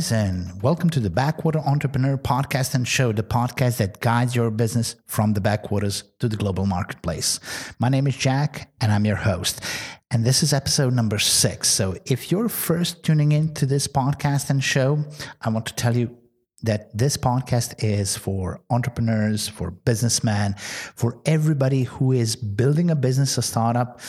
guys, and welcome to the Backwater Entrepreneur Podcast and Show, the podcast that guides your business from the backwaters to the global marketplace. My name is Jack, and I'm your host. And this is episode number six. So if you're first tuning in to this podcast and show, I want to tell you that this podcast is for entrepreneurs, for businessmen, for everybody who is building a business, a startup,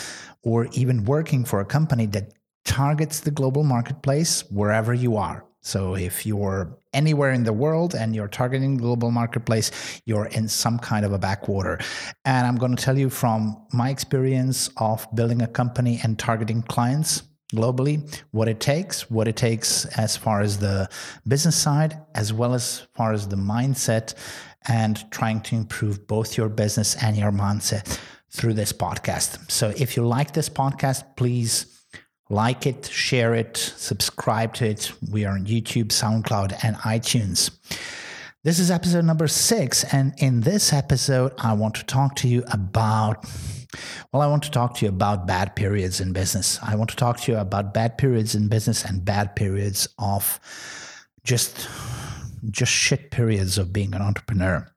or even working for a company that targets the global marketplace wherever you are. So if you're anywhere in the world and you're targeting global marketplace, you're in some kind of a backwater. And I'm going to tell you from my experience of building a company and targeting clients globally what it takes, what it takes as far as the business side, as well as far as the mindset and trying to improve both your business and your mindset through this podcast. So if you like this podcast, please like it, share it, subscribe to it. We are on YouTube, SoundCloud, and iTunes. This is episode number six. And in this episode, I want to talk to you about, well, I want to talk to you about bad periods in business. I want to talk to you about bad periods in business and bad periods of just just shit periods of being an entrepreneur.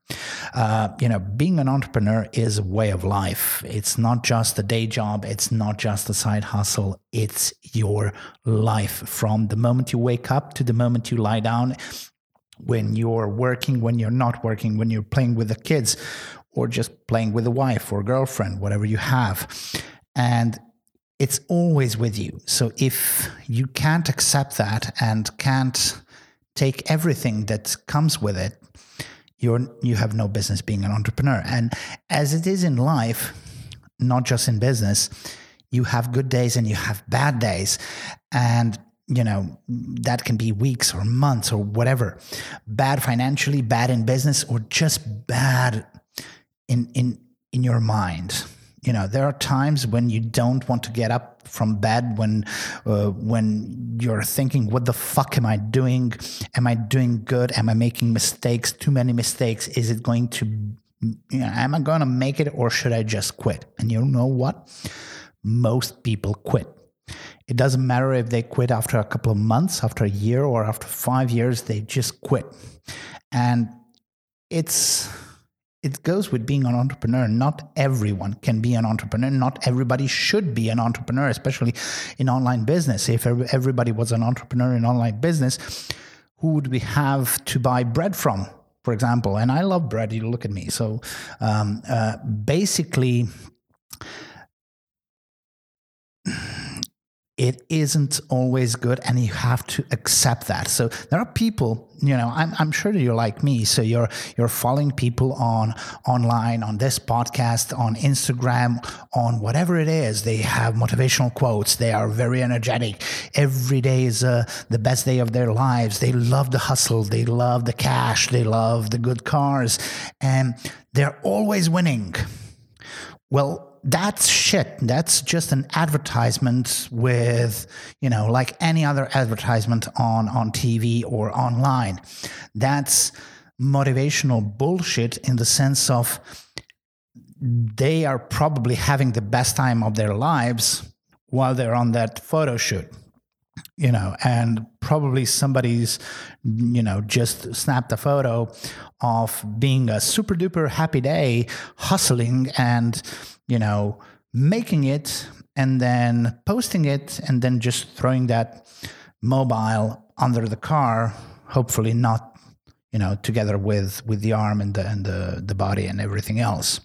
Uh, you know, being an entrepreneur is a way of life. It's not just a day job, it's not just a side hustle, it's your life from the moment you wake up to the moment you lie down. When you're working, when you're not working, when you're playing with the kids, or just playing with a wife or girlfriend, whatever you have. And it's always with you. So if you can't accept that and can't take everything that comes with it, you're you have no business being an entrepreneur. And as it is in life, not just in business, you have good days and you have bad days. And you know, that can be weeks or months or whatever. Bad financially, bad in business, or just bad in in in your mind you know there are times when you don't want to get up from bed when uh, when you're thinking what the fuck am i doing? Am i doing good? Am i making mistakes? Too many mistakes? Is it going to you know am i going to make it or should i just quit? And you know what? Most people quit. It doesn't matter if they quit after a couple of months after a year or after 5 years they just quit. And it's it goes with being an entrepreneur. Not everyone can be an entrepreneur. Not everybody should be an entrepreneur, especially in online business. If everybody was an entrepreneur in online business, who would we have to buy bread from, for example? And I love bread. You look at me. So um, uh, basically, it isn't always good and you have to accept that. So there are people you know i'm, I'm sure that you're like me. So you're you're following people on online on this podcast on instagram on whatever it is. They have motivational quotes. They are very energetic. Every day is uh, the best day of their lives. They love the hustle. They love the cash. They love the good cars. And they're always winning. Well that's shit. That's just an advertisement with, you know, like any other advertisement on on TV or online. That's motivational bullshit in the sense of they are probably having the best time of their lives while they're on that photo shoot you know and probably somebody's you know just snapped a photo of being a super duper happy day hustling and you know, making it and then posting it and then just throwing that mobile under the car, hopefully not, you know, together with with the arm and the and the, the body and everything else.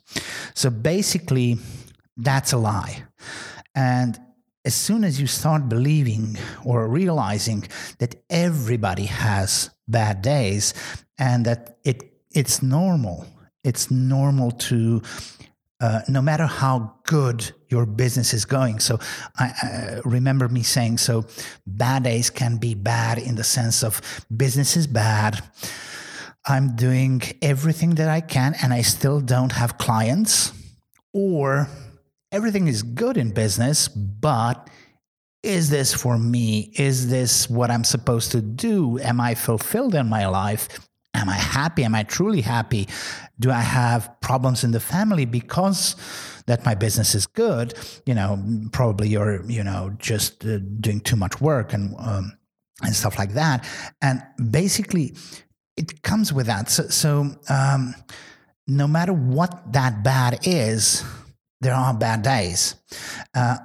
So basically that's a lie. And as soon as you start believing or realizing that everybody has bad days and that it it's normal it's normal to uh, no matter how good your business is going. So I, remember me saying, so bad days can be bad in the sense of business is bad. I'm doing everything that I can and I still don't have clients, or everything is good in business, but is this for me? Is this what I'm supposed to do? Am I fulfilled in my life? Am I happy? Am I truly happy? Do I have problems in the family because that my business is good? You know, probably you're, you know, just uh, doing too much work and um, and stuff like that. And basically, it comes with that. So, so um, no matter what that bad is, there are bad days. Uh,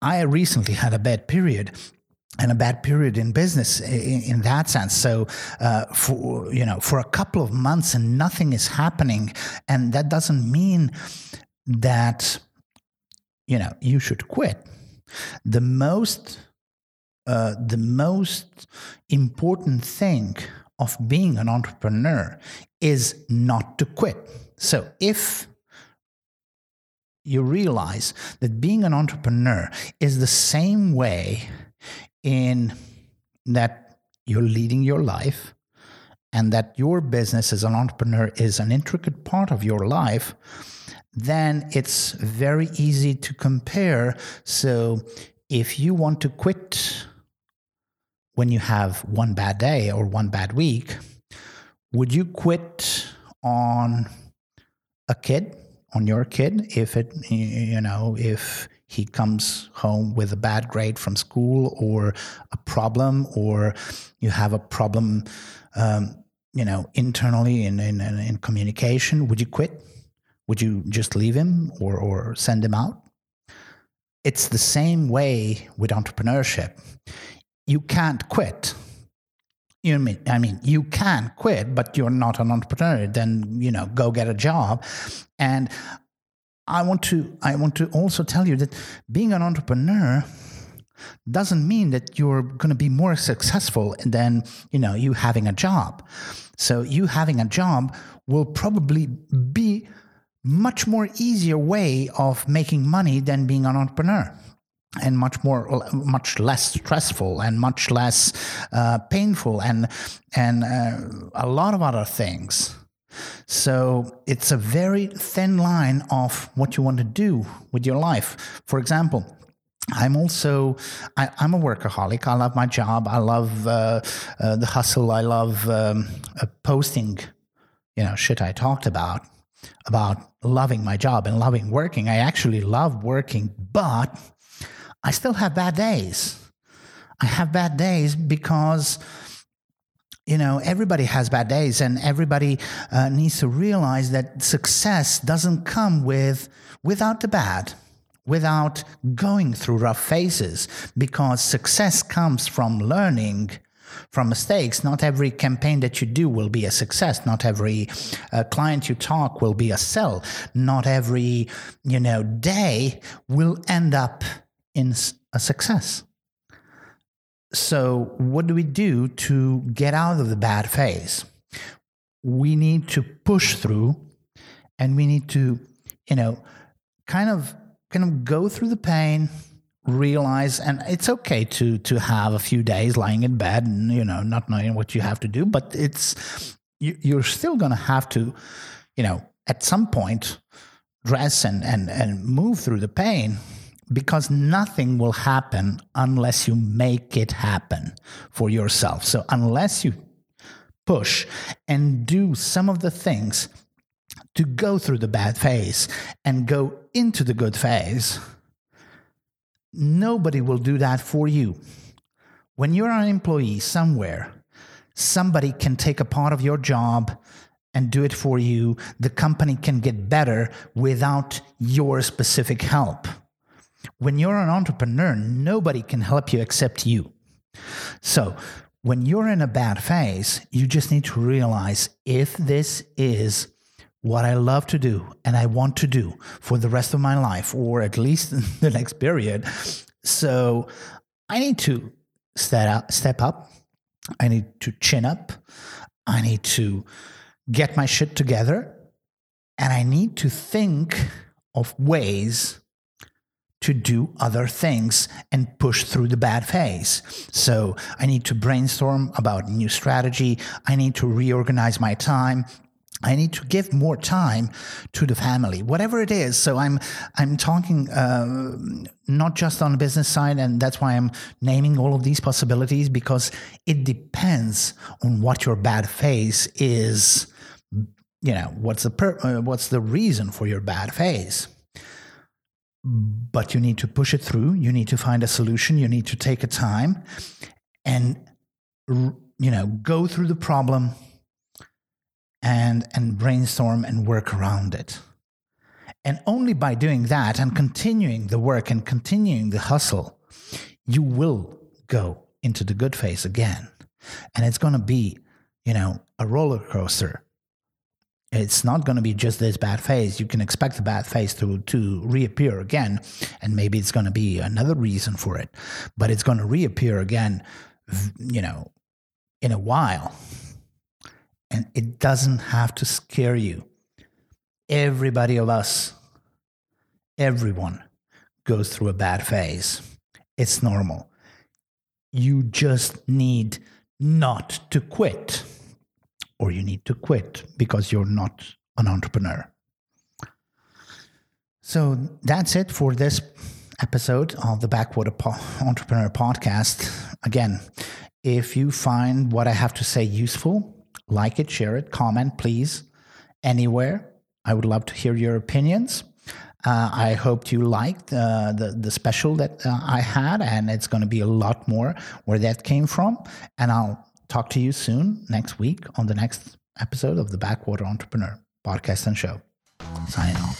I recently had a bad period and a bad period in business in, in that sense. So, uh, for you know, for a couple of months and nothing is happening, and that doesn't mean that you know you should quit. The most uh, the most important thing of being an entrepreneur is not to quit. So if you realize that being an entrepreneur is the same way in that you're leading your life and that your business as an entrepreneur is an intricate part of your life, then it's very easy to compare. So if you want to quit when you have one bad day or one bad week, would you quit on a kid, on your kid, if it, you know, if he comes home with a bad grade from school or a problem, or you have a problem, um, you know, internally in, in, in communication, would you quit? Would you just leave him or, or send him out? It's the same way with entrepreneurship you can't quit. You mean I mean you can quit, but you're not an entrepreneur. Then you know go get a job. And I want to I want to also tell you that being an entrepreneur doesn't mean that you're going to be more successful than you know you having a job. So you having a job will probably be much more easier way of making money than being an entrepreneur and much more much less stressful and much less uh, painful and and uh, a lot of other things so it's a very thin line of what you want to do with your life for example I'm also I, am a workaholic. I love my job. I love uh, uh the hustle. I love um, uh, posting, you know, shit I talked about about loving my job and loving working. I actually love working, but I still have bad days. I have bad days because you know everybody has bad days and everybody uh, needs to realize that success doesn't come with without the bad without going through rough phases because success comes from learning from mistakes. Not every campaign that you do will be a success. Not every uh, client you talk will be a sell. Not every you know day will end up in a success. So, what do we do to get out of the bad phase? We need to push through and we need to, you know, kind of kind of go through the pain, realize and it's okay to to have a few days lying in bed and you know not knowing what you have to do, but it's you, you're still going to have to, you know, at some point dress and and and move through the pain because nothing will happen unless you make it happen for yourself. So, unless you push and do some of the things to go through the bad phase and go into the good phase, nobody will do that for you. When you're an employee somewhere, somebody can take a part of your job and do it for you. The company can get better without your specific help. When you're an entrepreneur, nobody can help you except you. So, when you're in a bad phase, you just need to realize if this is what I love to do and I want to do for the rest of my life, or at least the next period. So, I need to step up, step up. I need to chin up. I need to get my shit together. And I need to think of ways to do other things and push through the bad phase. So I need to brainstorm about new strategy. I need to reorganize my time. I need to give more time to the family, whatever it is. So I'm I'm talking uh, not just on the business side, and that's why I'm naming all of these possibilities because it depends on what your bad phase is. You know what's the per- uh, what's the reason for your bad phase but you need to push it through. You need to find a solution. You need to take a time. and you know go through the problem and and brainstorm and work around it and only by doing that and continuing the work and continuing the hustle you will go into the good phase again and it's going to be you know a roller coaster it's not going to be just this bad phase. You can expect the bad phase to, to reappear again, and maybe it's going to be another reason for it, but it's going to reappear again, you know, in a while. And it doesn't have to scare you. Everybody of us, everyone goes through a bad phase. It's normal. You just need not to quit or you need to quit because you're not an entrepreneur. So that's it for this episode of the Backwater po- Entrepreneur Podcast. Again, if you find what I have to say useful, like it, share it, comment, please, anywhere. I would love to hear your opinions. Uh, I hope you liked uh, the the special that uh, I had, and it's going to be a lot more where that came from. And I'll talk to you soon next week on the next episode of the Backwater Entrepreneur podcast and show. Sign off.